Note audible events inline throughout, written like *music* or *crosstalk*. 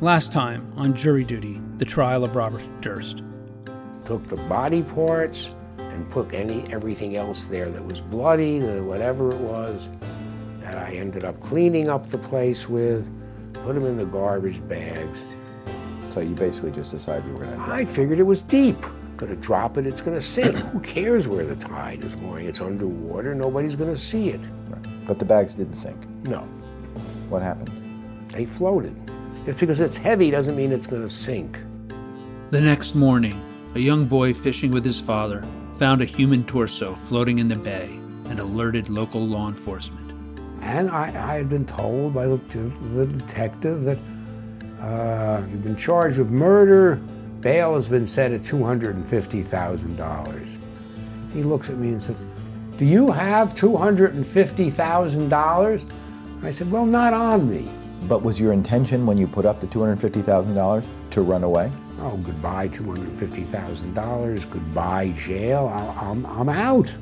Last time on jury duty, the trial of Robert Durst. Took the body parts and put any everything else there that was bloody, whatever it was, that I ended up cleaning up the place with, put them in the garbage bags. So you basically just decided you were going to. I figured it was deep. Going to drop it, it's going to sink. Who cares where the tide is going? It's underwater. Nobody's going to see it. Right. But the bags didn't sink. No. What happened? They floated. Just because it's heavy doesn't mean it's going to sink. The next morning, a young boy fishing with his father found a human torso floating in the bay and alerted local law enforcement. And I, I had been told by the, the detective that uh, you've been charged with murder. Bail has been set at $250,000. He looks at me and says, Do you have $250,000? I said, Well, not on me. But was your intention when you put up the $250,000 to run away? Oh, goodbye $250,000, goodbye jail, i I'm, I'm out.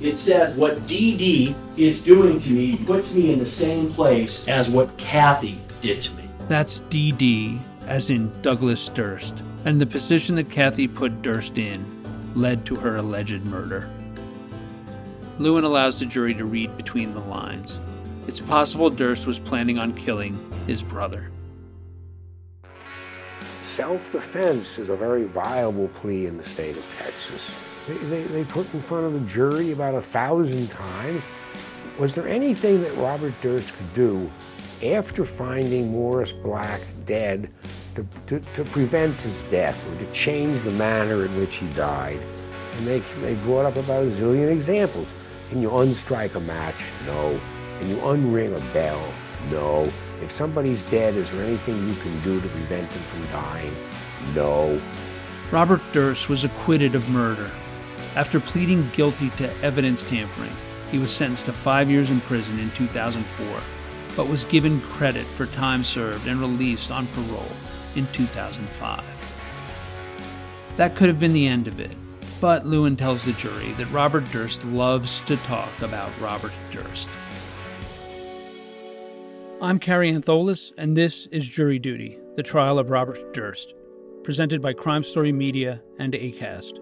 It says what DD is doing to me puts me in the same place as what Kathy did to me. That's DD, as in Douglas Durst, and the position that Kathy put Durst in led to her alleged murder. Lewin allows the jury to read between the lines. It's possible Durst was planning on killing his brother. Self defense is a very viable plea in the state of Texas. They, they, they, put in front of the jury about a thousand times. Was there anything that Robert Durst could do after finding Morris Black dead to, to, to, prevent his death or to change the manner in which he died? And they, they brought up about a zillion examples. Can you unstrike a match? No. Can you unring a bell? No. If somebody's dead, is there anything you can do to prevent them from dying? No. Robert Durst was acquitted of murder. After pleading guilty to evidence tampering, he was sentenced to five years in prison in 2004, but was given credit for time served and released on parole in 2005. That could have been the end of it, but Lewin tells the jury that Robert Durst loves to talk about Robert Durst. I'm Kary Antholis, and this is Jury Duty, the trial of Robert Durst, presented by Crime Story Media and ACAST.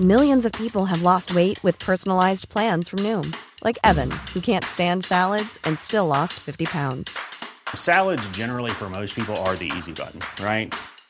Millions of people have lost weight with personalized plans from Noom, like Evan, who can't stand salads and still lost 50 pounds. Salads, generally, for most people, are the easy button, right?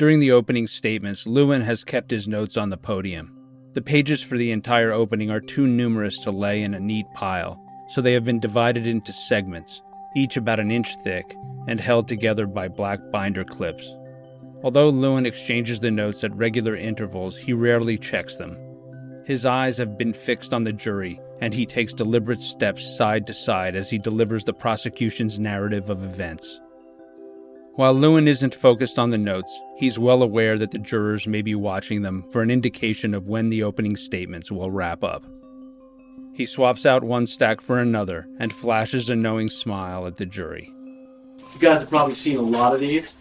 During the opening statements, Lewin has kept his notes on the podium. The pages for the entire opening are too numerous to lay in a neat pile, so they have been divided into segments, each about an inch thick, and held together by black binder clips. Although Lewin exchanges the notes at regular intervals, he rarely checks them. His eyes have been fixed on the jury, and he takes deliberate steps side to side as he delivers the prosecution's narrative of events. While Lewin isn't focused on the notes, he's well aware that the jurors may be watching them for an indication of when the opening statements will wrap up. He swaps out one stack for another and flashes a knowing smile at the jury. You guys have probably seen a lot of these.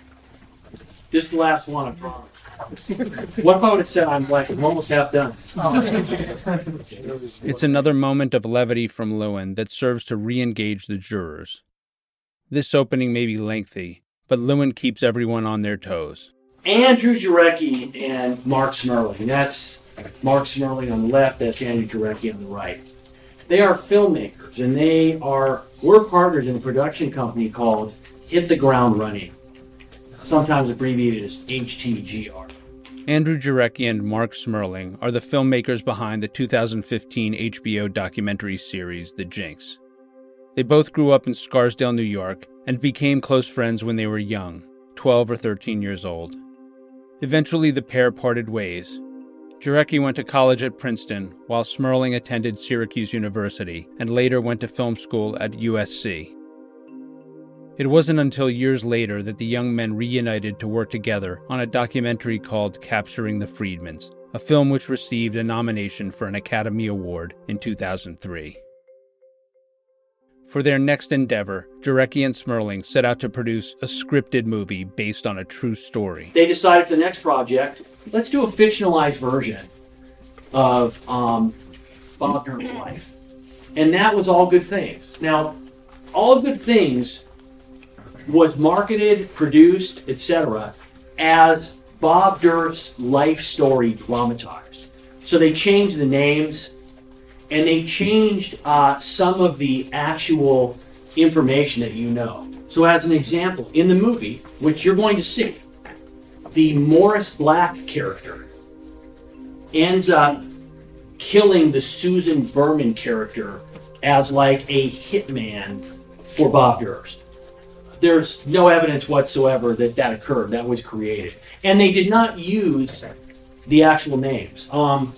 This is the last one, I promise. what if I would have said I'm like I'm almost half done? *laughs* it's another moment of levity from Lewin that serves to re engage the jurors. This opening may be lengthy, but Lewin keeps everyone on their toes. Andrew Jarecki and Mark Smerling. That's Mark Smerling on the left, that's Andrew Jarecki on the right. They are filmmakers and they are, we're partners in a production company called Hit the Ground Running, sometimes abbreviated as HTGR. Andrew Jarecki and Mark Smerling are the filmmakers behind the 2015 HBO documentary series The Jinx. They both grew up in Scarsdale, New York, and became close friends when they were young, 12 or 13 years old. Eventually, the pair parted ways. Jarecki went to college at Princeton, while Smerling attended Syracuse University and later went to film school at USC. It wasn't until years later that the young men reunited to work together on a documentary called Capturing the Friedmans, a film which received a nomination for an Academy Award in 2003. For their next endeavor, Jarecki and Smerling set out to produce a scripted movie based on a true story. They decided for the next project, let's do a fictionalized version of um, Bob Dylan's life. And that was All Good Things. Now, All Good Things was marketed, produced, etc., as Bob Durst's life story dramatized. So they changed the names and they changed uh, some of the actual information that you know. So, as an example, in the movie, which you're going to see, the Morris Black character ends up killing the Susan Berman character as like a hitman for Bob Durst there's no evidence whatsoever that that occurred. That was created, and they did not use the actual names. Um,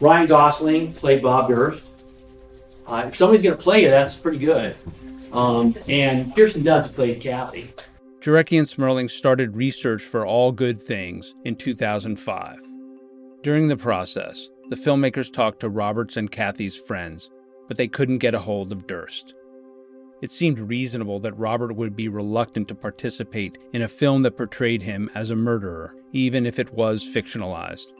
Ryan Gosling played Bob Durst. Uh, if somebody's going to play you, that's pretty good. Um, and Kirsten Dunst played Kathy. Jarecki and Smerling started research for All Good Things in 2005. During the process, the filmmakers talked to Roberts and Kathy's friends, but they couldn't get a hold of Durst. It seemed reasonable that Robert would be reluctant to participate in a film that portrayed him as a murderer, even if it was fictionalized.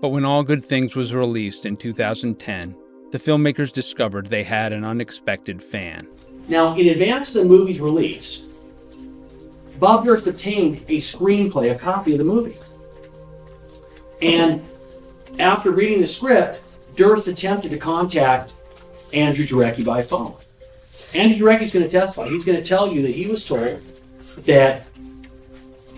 But when All Good Things was released in 2010, the filmmakers discovered they had an unexpected fan. Now, in advance of the movie's release, Bob Durst obtained a screenplay, a copy of the movie. And after reading the script, Durst attempted to contact Andrew Jarecki by phone. Andy Jarecki's going to testify. He's going to tell you that he was told that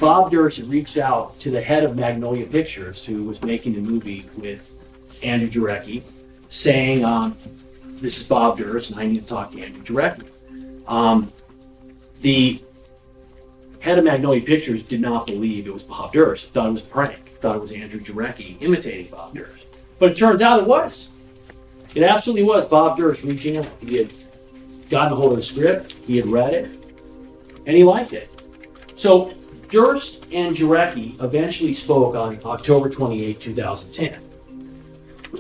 Bob Durst reached out to the head of Magnolia Pictures, who was making the movie with Andrew Jarecki, saying, um, "This is Bob Durst, and I need to talk to Andrew Jarecki." Um, the head of Magnolia Pictures did not believe it was Bob Durst. Thought it was a prank. Thought it was Andrew Jarecki imitating Bob Durst. But it turns out it was. It absolutely was Bob Durst reaching out. He had gotten a hold of the script, he had read it, and he liked it. So Durst and Jarecki eventually spoke on October 28, 2010.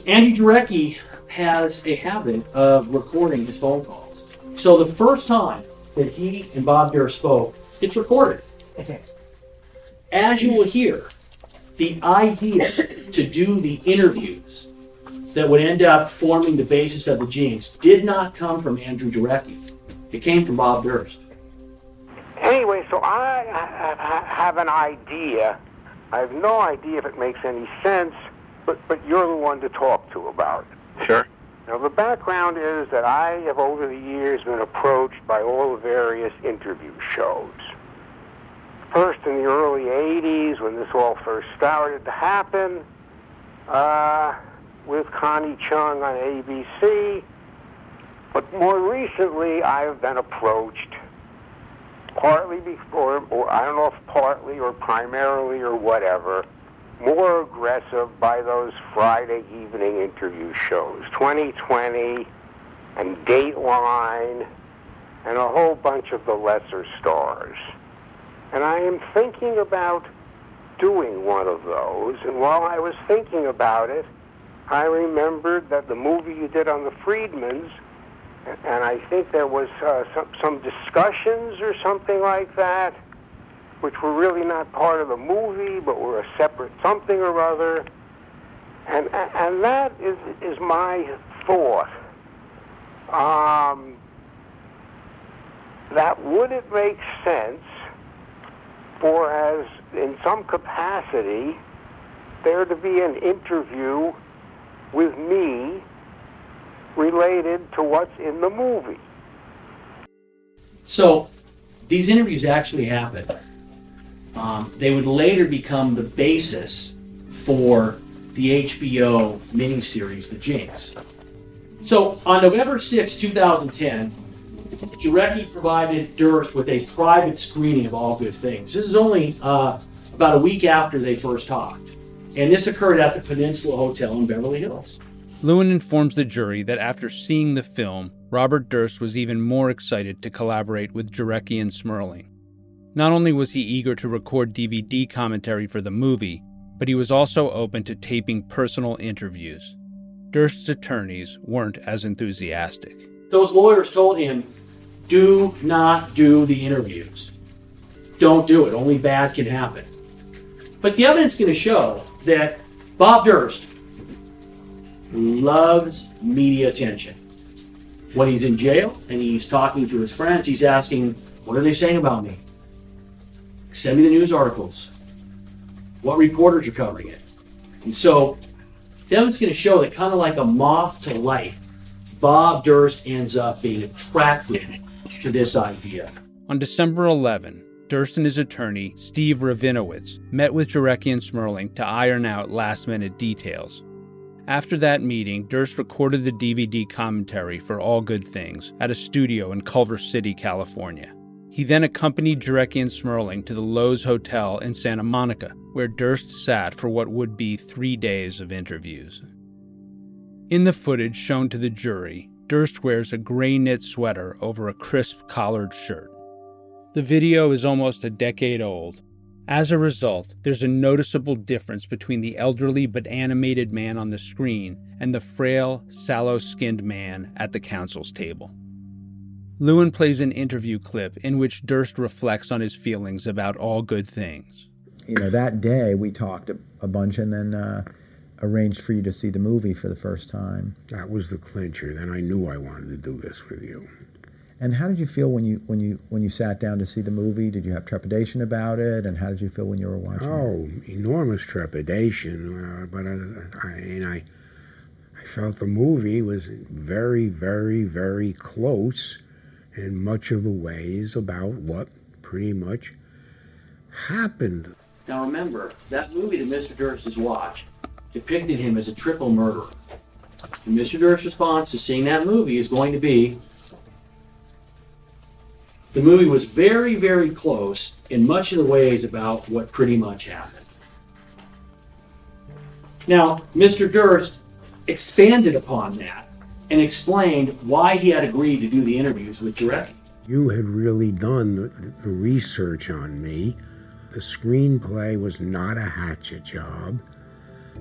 Andy Jarecki has a habit of recording his phone calls. So the first time that he and Bob Durst spoke, it's recorded. As you will hear, the idea to do the interviews that would end up forming the basis of the Jinx did not come from Andrew Jarecki. It came from Bob Durst. Anyway, so I, I, I have an idea. I have no idea if it makes any sense, but, but you're the one to talk to about it. Sure. Now, the background is that I have over the years been approached by all the various interview shows. First in the early 80s, when this all first started to happen, uh, with Connie Chung on ABC. But more recently, I have been approached, partly before, or I don't know if partly or primarily or whatever, more aggressive by those Friday evening interview shows, 2020 and Dateline, and a whole bunch of the lesser stars. And I am thinking about doing one of those, and while I was thinking about it, I remembered that the movie you did on the Friedmans, and I think there was uh, some, some discussions or something like that, which were really not part of the movie, but were a separate something or other. And, and that is, is my thought. Um, that would it make sense for, as in some capacity, there to be an interview with me related to what's in the movie. So these interviews actually happened. Um, they would later become the basis for the HBO miniseries, The Jinx. So on November 6, 2010, Jarecki provided Durst with a private screening of All Good Things. This is only uh, about a week after they first talked. And this occurred at the Peninsula Hotel in Beverly Hills. Lewin informs the jury that after seeing the film, Robert Durst was even more excited to collaborate with Jarecki and Smerling. Not only was he eager to record DVD commentary for the movie, but he was also open to taping personal interviews. Durst's attorneys weren't as enthusiastic. Those lawyers told him, do not do the interviews. Don't do it. Only bad can happen. But the evidence is going to show that Bob Durst loves media attention. When he's in jail and he's talking to his friends, he's asking, What are they saying about me? Send me the news articles. What reporters are covering it? And so, evidence going to show that, kind of like a moth to light, Bob Durst ends up being attracted to this idea. On December 11, Durst and his attorney, Steve Ravinowitz, met with Jarecki and Smerling to iron out last minute details. After that meeting, Durst recorded the DVD commentary for All Good Things at a studio in Culver City, California. He then accompanied Jarecki and Smerling to the Loews Hotel in Santa Monica, where Durst sat for what would be three days of interviews. In the footage shown to the jury, Durst wears a gray knit sweater over a crisp collared shirt. The video is almost a decade old. As a result, there's a noticeable difference between the elderly but animated man on the screen and the frail, sallow skinned man at the counsel's table. Lewin plays an interview clip in which Durst reflects on his feelings about all good things. You know, that day we talked a, a bunch and then uh, arranged for you to see the movie for the first time. That was the clincher. Then I knew I wanted to do this with you. And how did you feel when you when you when you sat down to see the movie? Did you have trepidation about it? And how did you feel when you were watching? Oh, it? enormous trepidation. Uh, but I, I, and I, I felt the movie was very, very, very close in much of the ways about what pretty much happened. Now remember, that movie that Mr. Durst has watched depicted him as a triple murderer. And Mr. Durst's response to seeing that movie is going to be the movie was very, very close in much of the ways about what pretty much happened. Now, Mr. Durst expanded upon that and explained why he had agreed to do the interviews with Jarecki. You had really done the, the research on me. The screenplay was not a hatchet job.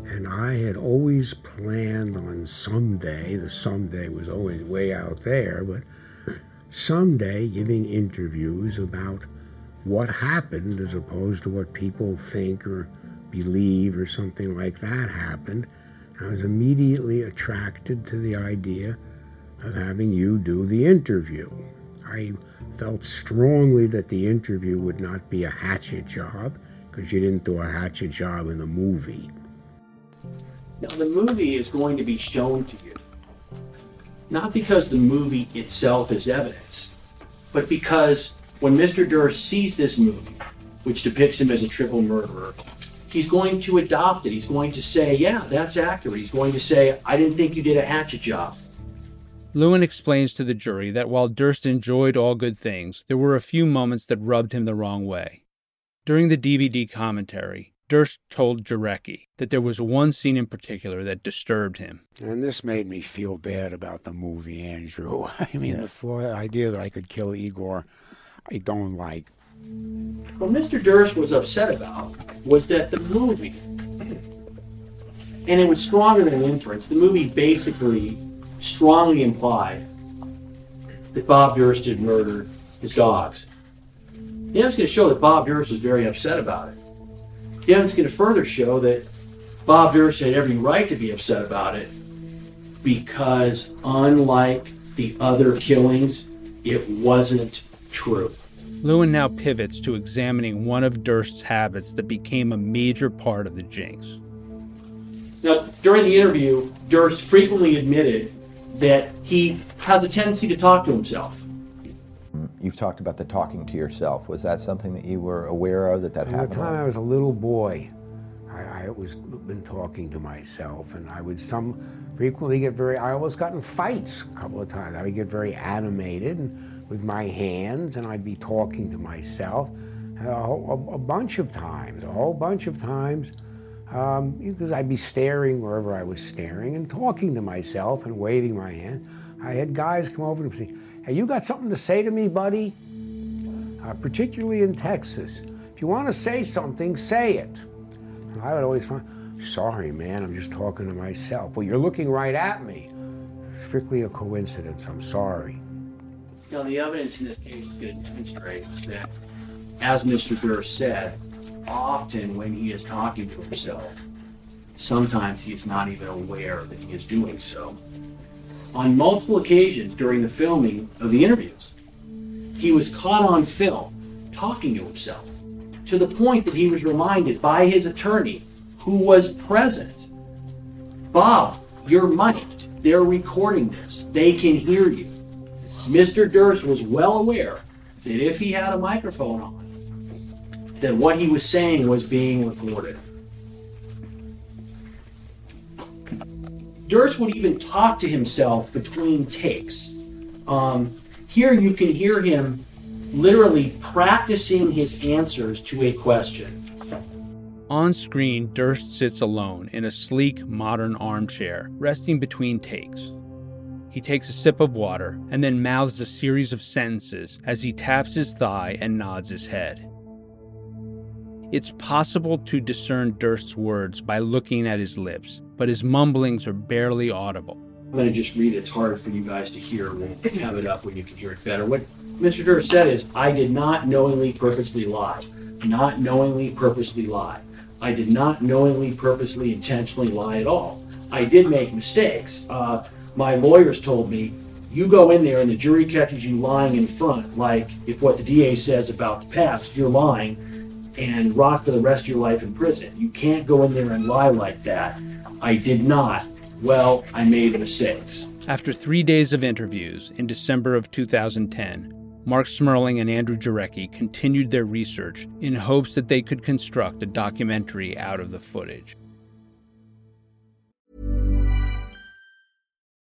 And I had always planned on someday, the someday was always way out there, but someday giving interviews about what happened as opposed to what people think or believe or something like that happened. I was immediately attracted to the idea of having you do the interview. I felt strongly that the interview would not be a hatchet job because you didn't do a hatchet job in the movie. Now, the movie is going to be shown to you not because the movie itself is evidence, but because when Mr. Durst sees this movie, which depicts him as a triple murderer, he's going to adopt it. He's going to say, yeah, that's accurate. He's going to say, I didn't think you did a hatchet job. Lewin explains to the jury that while Durst enjoyed all good things, there were a few moments that rubbed him the wrong way. During the DVD commentary, Durst told Jarecki that there was one scene in particular that disturbed him. And this made me feel bad about the movie, Andrew. *laughs* I mean, the thought, idea that I could kill Igor, I don't like. What Mr. Durst was upset about was that the movie, and it was stronger than an inference, the movie basically strongly implied that Bob Durst had murdered his dogs. The evidence going to show that Bob Durst was very upset about it. The evidence going to further show that Bob Durst had every right to be upset about it because, unlike the other killings, it wasn't true. Lewin now pivots to examining one of Durst's habits that became a major part of the jinx. Now, during the interview, Durst frequently admitted that he has a tendency to talk to himself. You've talked about the talking to yourself. Was that something that you were aware of that that From happened? the time I was a little boy, I, I was been talking to myself, and I would some frequently get very. I almost got in fights a couple of times. I would get very animated and, with my hands, and I'd be talking to myself a, whole- a, a bunch of times, a whole bunch of times. um, because I'd be staring wherever I was staring and talking to myself and waving my hand. I had guys come over and say, Hey, you got something to say to me, buddy? Uh, particularly in Texas. If you want to say something, say it. And I would always find, Sorry, man, I'm just talking to myself. Well, you're looking right at me. Strictly a coincidence. I'm sorry. Now, the evidence in this case is going to demonstrate that, as Mr. Durst said, often when he is talking to himself, sometimes he is not even aware that he is doing so. On multiple occasions during the filming of the interviews, he was caught on film talking to himself to the point that he was reminded by his attorney, who was present, Bob, you're mic'd. They're recording this. They can hear you. Mr. Durst was well aware that if he had a microphone on, that what he was saying was being recorded. Durst would even talk to himself between takes. Um, here you can hear him literally practicing his answers to a question. On screen, Durst sits alone in a sleek, modern armchair, resting between takes. He takes a sip of water and then mouths a series of sentences as he taps his thigh and nods his head. It's possible to discern Durst's words by looking at his lips, but his mumblings are barely audible. I'm going to just read it. It's hard for you guys to hear. We'll have it up when you can hear it better. What Mr. Durst said is, I did not knowingly, purposely lie. Not knowingly, purposely lie. I did not knowingly, purposely, intentionally lie at all. I did make mistakes. Uh, my lawyers told me, you go in there and the jury catches you lying in front, like if what the DA says about the past, you're lying, and rot for the rest of your life in prison. You can't go in there and lie like that. I did not. Well, I made mistakes. After three days of interviews in December of 2010, Mark Smerling and Andrew Jarecki continued their research in hopes that they could construct a documentary out of the footage.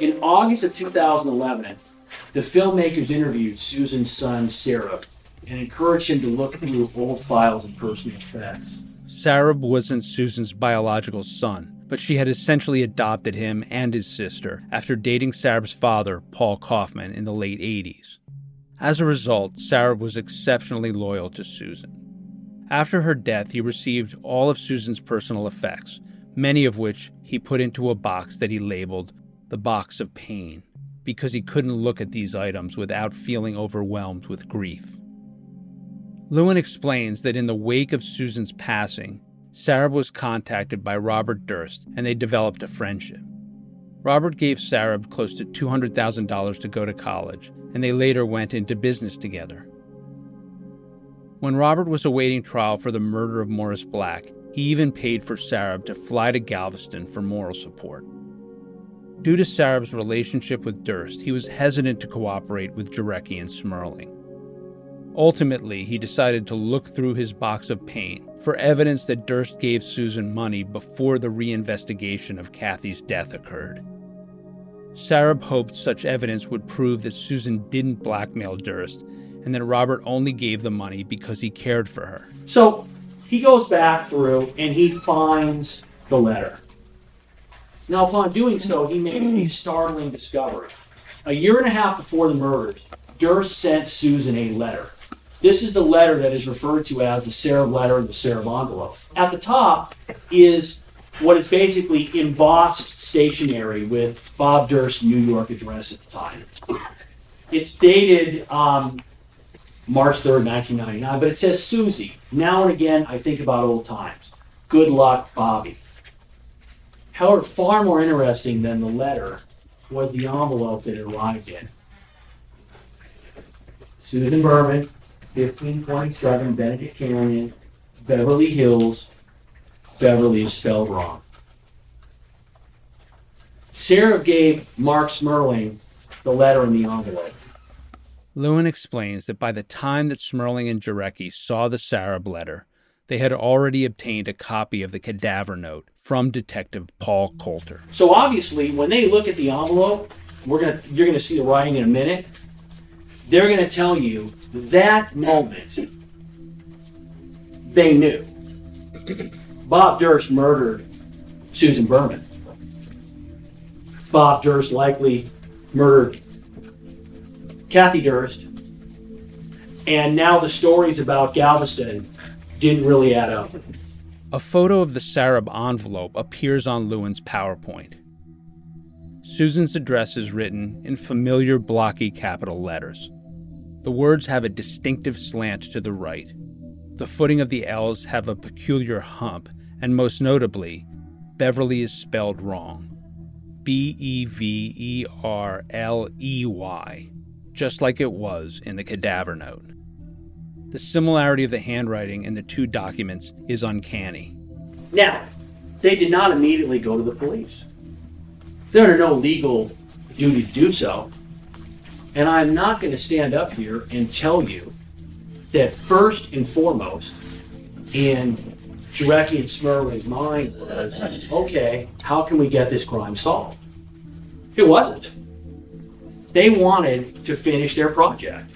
In August of 2011, the filmmakers interviewed Susan's son, Sareb, and encouraged him to look through old files and personal effects. Sareb wasn't Susan's biological son, but she had essentially adopted him and his sister after dating Sareb's father, Paul Kaufman, in the late 80s. As a result, Sareb was exceptionally loyal to Susan. After her death, he received all of Susan's personal effects, many of which he put into a box that he labeled the box of pain, because he couldn't look at these items without feeling overwhelmed with grief. Lewin explains that in the wake of Susan's passing, Sareb was contacted by Robert Durst and they developed a friendship. Robert gave Sareb close to $200,000 to go to college, and they later went into business together. When Robert was awaiting trial for the murder of Morris Black, he even paid for Sareb to fly to Galveston for moral support. Due to Sareb's relationship with Durst, he was hesitant to cooperate with Jarecki and Smerling. Ultimately, he decided to look through his box of pain for evidence that Durst gave Susan money before the reinvestigation of Kathy's death occurred. Sareb hoped such evidence would prove that Susan didn't blackmail Durst and that Robert only gave the money because he cared for her. So he goes back through and he finds the letter. Now, upon doing so, he makes a startling discovery. A year and a half before the murders, Durst sent Susan a letter. This is the letter that is referred to as the Sareb letter and the Sareb envelope. At the top is what is basically embossed stationery with Bob Durst's New York address at the time. It's dated um, March 3rd, 1999, but it says Susie. Now and again, I think about old times. Good luck, Bobby. However, far more interesting than the letter was the envelope that it arrived in. Susan Berman, 1527 Benedict Canyon, Beverly Hills. Beverly is spelled wrong. Sareb gave Mark Smerling the letter in the envelope. Lewin explains that by the time that Smerling and Jarecki saw the Sareb letter, they had already obtained a copy of the cadaver note from Detective Paul Coulter. So obviously, when they look at the envelope, we're gonna you're gonna see the writing in a minute. They're gonna tell you that moment they knew Bob Durst murdered Susan Berman. Bob Durst likely murdered Kathy Durst. And now the stories about Galveston didn't really add up. A photo of the Sareb envelope appears on Lewin's PowerPoint. Susan's address is written in familiar blocky capital letters. The words have a distinctive slant to the right. The footing of the L's have a peculiar hump, and most notably, Beverly is spelled wrong. B E V E R L E Y, just like it was in the cadaver note. The similarity of the handwriting in the two documents is uncanny. Now, they did not immediately go to the police. They're under no legal duty to do so. And I'm not going to stand up here and tell you that first and foremost in Jarecki and Smerling's mind was, okay, how can we get this crime solved? It wasn't. They wanted to finish their project.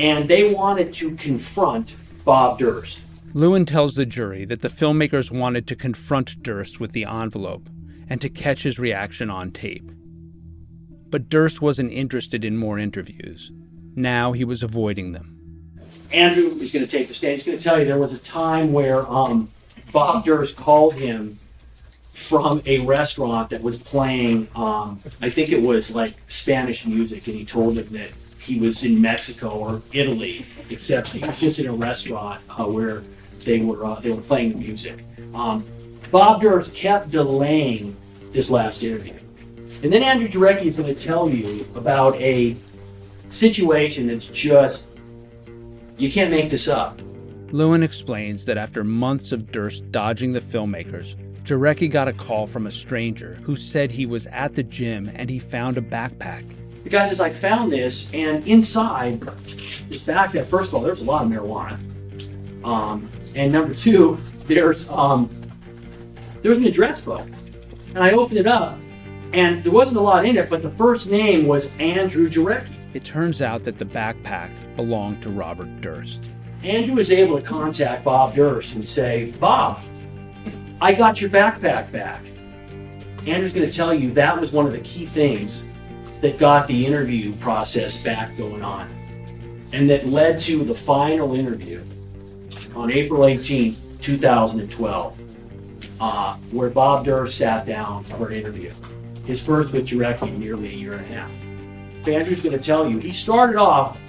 And they wanted to confront Bob Durst. Lewin tells the jury that the filmmakers wanted to confront Durst with the envelope and to catch his reaction on tape. But Durst wasn't interested in more interviews. Now he was avoiding them. Andrew is going to take the stand. He's going to tell you there was a time where um, Bob Durst called him from a restaurant that was playing, um, I think it was like Spanish music, and he told him that he was in Mexico or Italy, except he was just in a restaurant uh, where they were uh, they were playing music. Um, Bob Durst kept delaying this last interview, and then Andrew Jarecki is going to tell you about a situation that's just you can't make this up. Lewin explains that after months of Durst dodging the filmmakers, Jarecki got a call from a stranger who said he was at the gym and he found a backpack. The guy says, I found this, and inside the fact that, first of all, there's a lot of marijuana. Um, and number two, there's um, there was an address book. And I opened it up, and there wasn't a lot in it, but the first name was Andrew Jarecki. It turns out that the backpack belonged to Robert Durst. Andrew was able to contact Bob Durst and say, Bob, I got your backpack back. Andrew's going to tell you that was one of the key things that got the interview process back going on and that led to the final interview on April 18, 2012, uh, where Bob Durst sat down for an interview. His first with in nearly a year and a half. Andrew's going to tell you he started off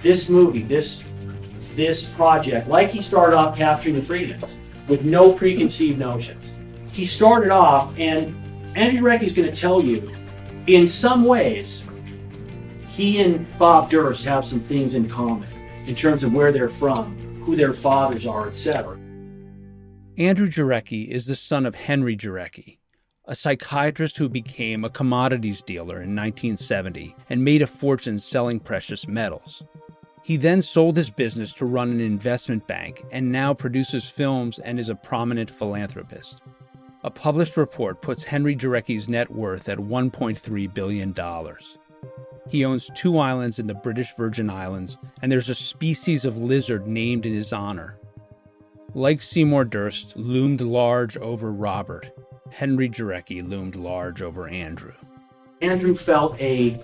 this movie, this this project, like he started off capturing the Friedmans, with no preconceived notions. He started off, and Andrew is going to tell you, in some ways, he and Bob Durst have some things in common in terms of where they're from, who their fathers are, etc. Andrew Jarecki is the son of Henry Jarecki, a psychiatrist who became a commodities dealer in 1970 and made a fortune selling precious metals. He then sold his business to run an investment bank and now produces films and is a prominent philanthropist. A published report puts Henry Jarecki's net worth at $1.3 billion. He owns two islands in the British Virgin Islands, and there's a species of lizard named in his honor. Like Seymour Durst loomed large over Robert, Henry Jarecki loomed large over Andrew. Andrew felt a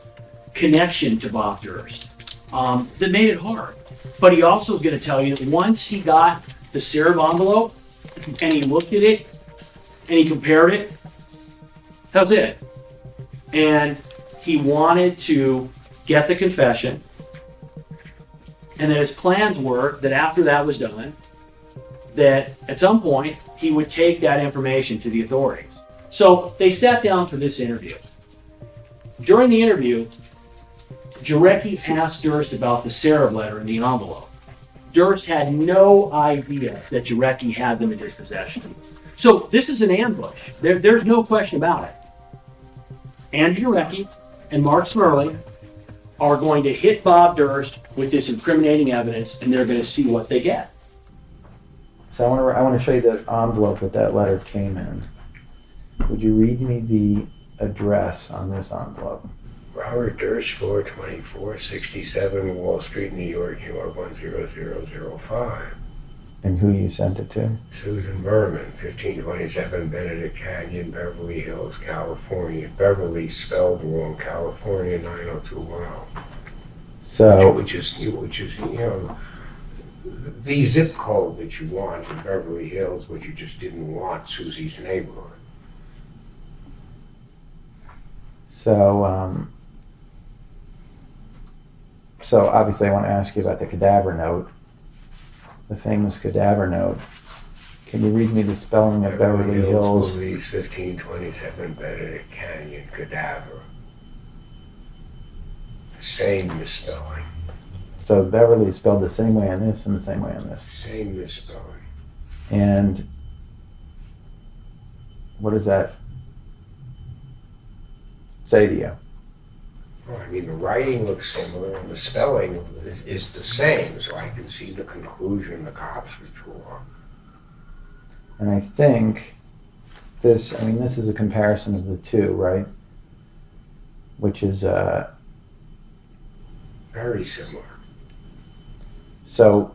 connection to Bob Durst um, that made it hard. But he also is going to tell you that once he got the Sareb envelope and he looked at it and he compared it, that was it. And he wanted to get the confession. And then his plans were that after that was done, that at some point he would take that information to the authorities. So they sat down for this interview. During the interview, Jarecki asked Durst about the Sareb letter in the envelope. Durst had no idea that Jarecki had them in his possession. So this is an ambush. There, there's no question about it. Andrew Jarecki and Mark Smerling are going to hit Bob Durst with this incriminating evidence, and they're going to see what they get. So I want to I want to show you the envelope that that letter came in. Would you read me the address on this envelope? Robert Durst, floor 24, 67 Wall Street, New York, New York 10005. And who you sent it to? Susan Berman, 1527 Benedict Canyon, Beverly Hills, California. Beverly spelled wrong, California 90210. So which is which is you know the zip code that you want in Beverly Hills, but you just didn't want Susie's neighborhood. so um, so obviously I want to ask you about the cadaver note, the famous cadaver note. Can you read me the spelling of Beverly Hills? Police 1527 Benedict Canyon cadaver. Same misspelling. So Beverly is spelled the same way on this and the same way on this. Same misspelling. And what does that say to you? Well, I mean, the writing looks similar and the spelling is, is the same, so I can see the conclusion the cops would draw. And I think this, I mean, this is a comparison of the two, right? Which is, uh, Very similar. so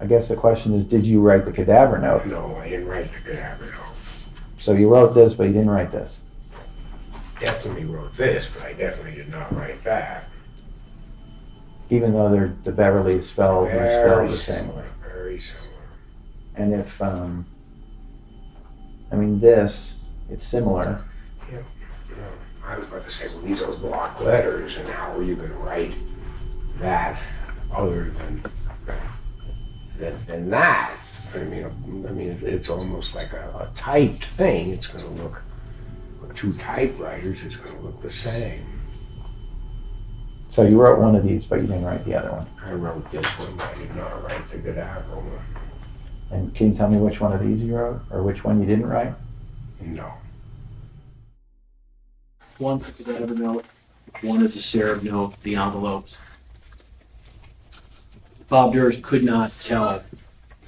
I guess the question is, did you write the cadaver note? No, I didn't write the cadaver note. So you wrote this, but you didn't write this. I definitely wrote this, but I definitely did not write that. Even though they're, the Beverly is spelled, is spelled the same. similar. Very similar. And if, um, I mean, this, it's similar. You know, I was about to say, well, these are block letters, and how are you going to write that other than than, than that? I mean, I mean, it's- almost like a, a typed thing. It's going to look two typewriters. It's going to look the same. So you wrote one of these, but you didn't write the other one. I wrote this one. but I did not write the cadaver one. And can you tell me which one of these you wrote, or which one you didn't write? No. One's the cadaver note, one is the Sareb note, the envelopes. Bob Durst could not tell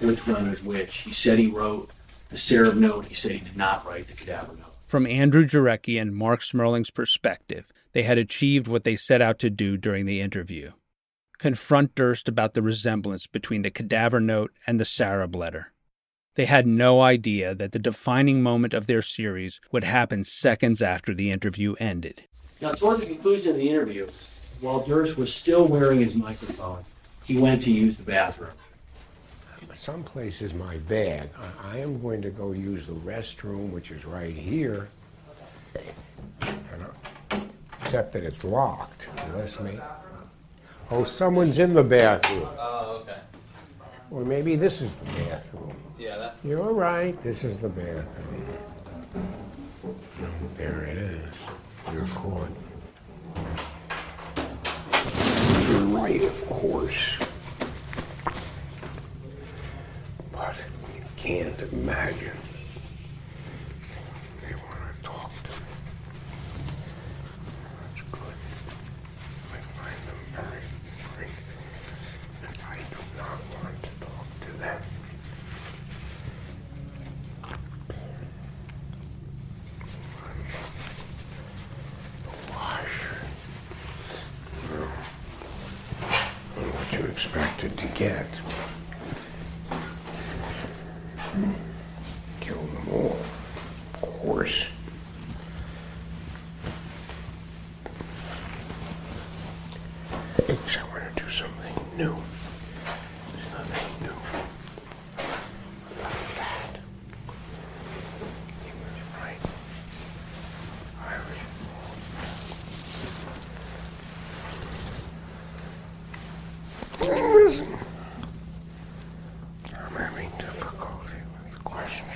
which one was which. He said he wrote the Sareb note, he said he did not write the cadaver note. From Andrew Jarecki and Mark Smerling's perspective, they had achieved what they set out to do during the interview confront Durst about the resemblance between the cadaver note and the Sareb letter. They had no idea that the defining moment of their series would happen seconds after the interview ended. Now, toward the conclusion of the interview, while Durst was still wearing his microphone, he went to use the bathroom. Someplace is my bag. I, I am going to go use the restroom, which is right here. Uh, Except that it's locked, unless me. Oh, someone's in the bathroom. Oh, okay. Or maybe this is the bathroom. Yeah, that's. You're right, this is the bathroom. There it is. You're caught. You're right, of course. But you can't imagine. They want to talk to me. That's good. I find them very boring. And I do not want to talk to them. washer. And what you expected to get. Kill them all, of course. Except we're gonna do something new. There's nothing new about that. He was right. I was Listen. I'm having difficulty with the question.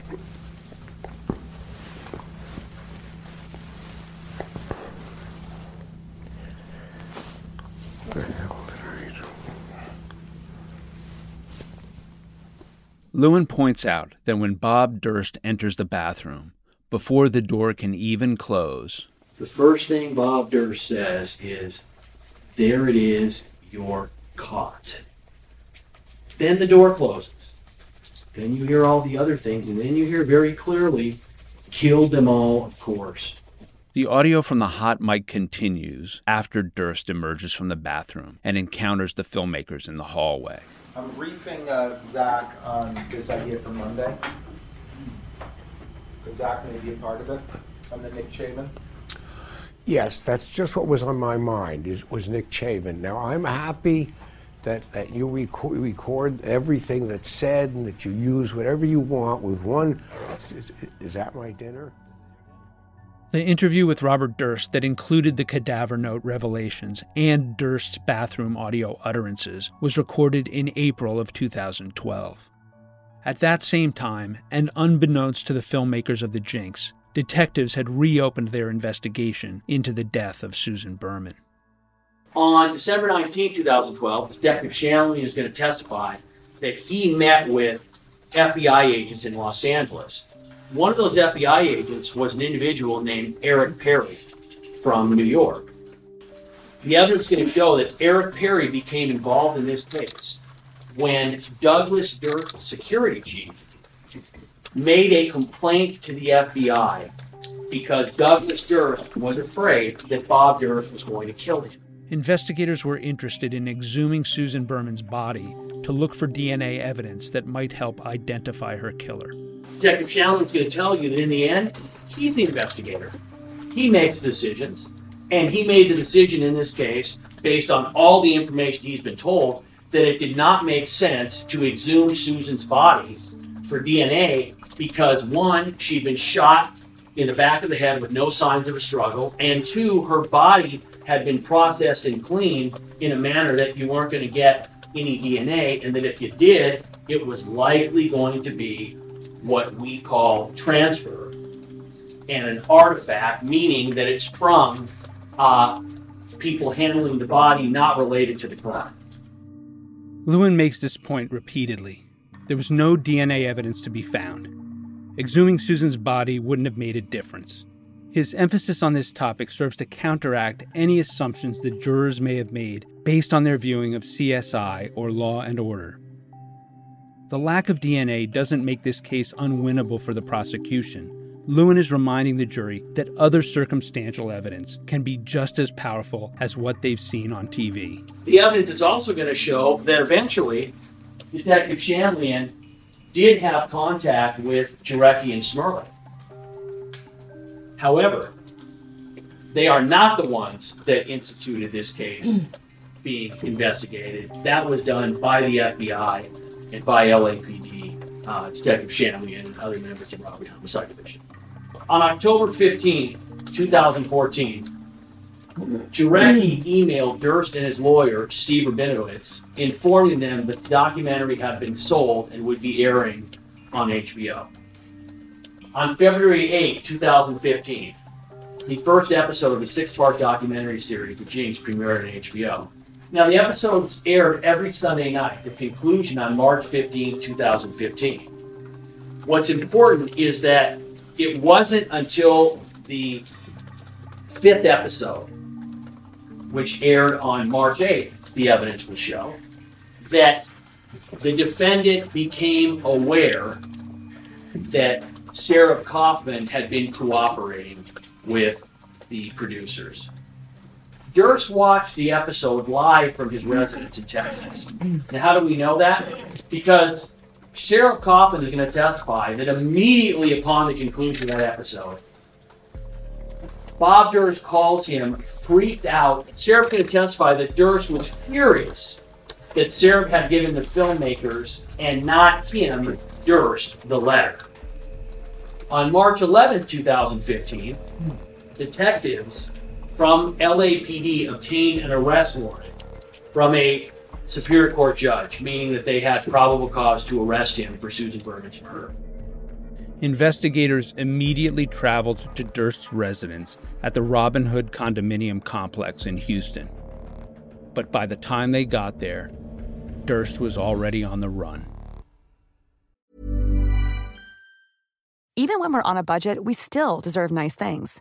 Lewin points out that when Bob Durst enters the bathroom, before the door can even close, the first thing Bob Durst says is, There it is, you're caught. Then the door closes. Then you hear all the other things, and then you hear very clearly, Killed them all, of course. The audio from the hot mic continues after Durst emerges from the bathroom and encounters the filmmakers in the hallway. I'm briefing uh, Zach on this idea for Monday. Could Zach maybe be a part of it? I'm the Nick Chavin? Yes, that's just what was on my mind, is, was Nick Chavin. Now, I'm happy that, that you record, record everything that's said and that you use whatever you want with one. Is, is that my dinner? The interview with Robert Durst that included the cadaver note revelations and Durst's bathroom audio utterances was recorded in April of 2012. At that same time, and unbeknownst to the filmmakers of The Jinx, detectives had reopened their investigation into the death of Susan Berman. On December 19, 2012, Detective Shanley is going to testify that he met with FBI agents in Los Angeles one of those FBI agents was an individual named Eric Perry from New York. The evidence is going to show that Eric Perry became involved in this case when Douglas Durst, security chief, made a complaint to the FBI because Douglas Durst was afraid that Bob Durst was going to kill him. Investigators were interested in exhuming Susan Berman's body to look for DNA evidence that might help identify her killer. Detective Shanley's going to tell you that in the end, he's the investigator. He makes decisions, and he made the decision in this case based on all the information he's been told that it did not make sense to exhume Susan's body for DNA because one, she'd been shot in the back of the head with no signs of a struggle, and two, her body had been processed and cleaned in a manner that you weren't going to get any DNA, and that if you did, it was likely going to be what we call transfer and an artifact, meaning that it's from uh, people handling the body not related to the crime. Lewin makes this point repeatedly. There was no DNA evidence to be found. Exhuming Susan's body wouldn't have made a difference. His emphasis on this topic serves to counteract any assumptions the jurors may have made based on their viewing of CSI or Law and Order. The lack of DNA doesn't make this case unwinnable for the prosecution. Lewin is reminding the jury that other circumstantial evidence can be just as powerful as what they've seen on TV. The evidence is also going to show that eventually Detective Shanley did have contact with Jarecki and Smerling. However, they are not the ones that instituted this case being investigated. That was done by the FBI and by LAPD, uh, Detective Shanley and other members of Robbery Homicide Division. On October 15, 2014, Jarecki emailed Durst and his lawyer, Steve Rabinowitz, informing them that the documentary had been sold and would be airing on HBO. On February 8, 2015, the first episode of the six part documentary series, The Jinx, premiered on HBO. Now, the episodes aired every Sunday night, the conclusion on March 15, 2015. What's important is that it wasn't until the fifth episode, which aired on March 8th, the evidence will show, that the defendant became aware that Sareb Kaufman had been cooperating with the producers. Durst watched the episode live from his residence in Texas. Now, how do we know that? Because Cheryl Coffin is going to testify that immediately upon the conclusion of that episode, Bob Durst calls him freaked out. Going to testify that Durst was furious that Sareb had given the filmmakers and not him, Durst, the letter. On March 11, 2015, detectives from LAPD obtained an arrest warrant from a Superior Court judge, meaning that they had probable cause to arrest him for Susan Berman's murder. Investigators immediately traveled to Durst's residence at the Robin Hood condominium complex in Houston. But by the time they got there, Durst was already on the run. Even when we're on a budget, we still deserve nice things.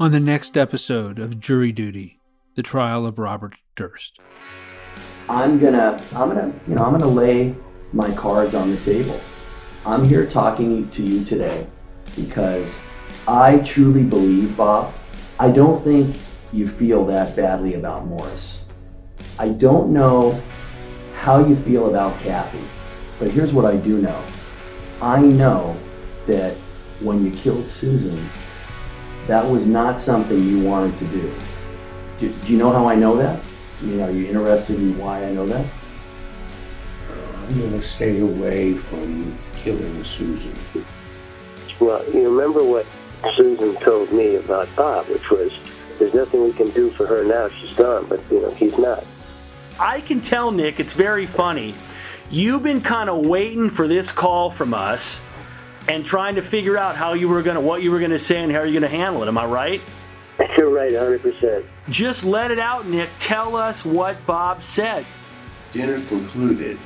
On the next episode of Jury Duty, the trial of Robert Durst. I'm gonna, I'm gonna, you know, I'm gonna lay my cards on the table. I'm here talking to you today because I truly believe, Bob, I don't think you feel that badly about Morris. I don't know how you feel about Kathy, but here's what I do know. I know that when you killed Susan, that was not something you wanted to do. Do, do you know how I know that? You know, are you interested in why I know that? I'm going to stay away from killing Susan. Well, you remember what Susan told me about Bob, which was there's nothing we can do for her now. She's gone, but you know he's not. I can tell, Nick, it's very funny. You've been kind of waiting for this call from us and trying to figure out how you were gonna, what you were gonna say, and how you're gonna handle it. Am I right? You're right, 100%. Just let it out, Nick. Tell us what Bob said. Dinner concluded,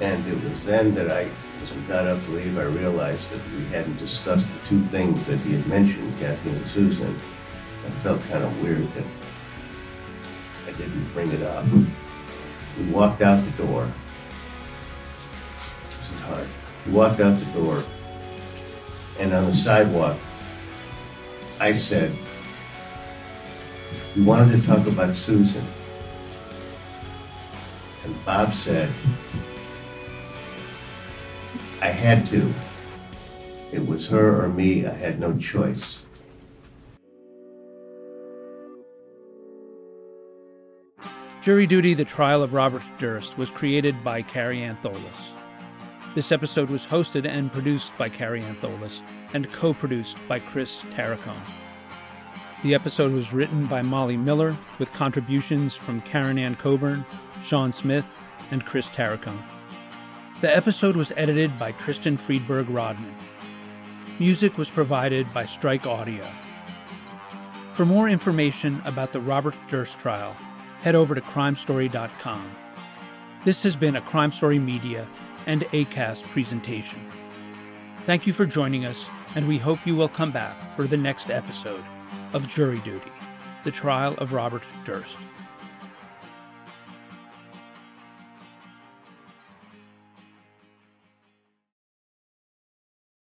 and it was then that I, as we got up to leave, I realized that we hadn't discussed the two things that he had mentioned, Kathy and Susan. I felt kind of weird that I didn't bring it up. We walked out the door. This is hard. We walked out the door, and on the sidewalk, I said, We wanted to talk about Susan. And Bob said, I had to. It was her or me. I had no choice. Jury Duty The Trial of Robert Durst was created by Kary Antholis. This episode was hosted and produced by Kary Antholis and co produced by Chris Tarracone. The episode was written by Molly Miller with contributions from Karen Ann Coburn, Sean Smith, and Chris Tarracone. The episode was edited by Tristan Friedberg Rodman. Music was provided by Strike Audio. For more information about the Robert Durst trial, head over to crimestory.com. This has been a Crime Story Media and ACAST presentation. Thank you for joining us, and we hope you will come back for the next episode of Jury Duty The Trial of Robert Durst.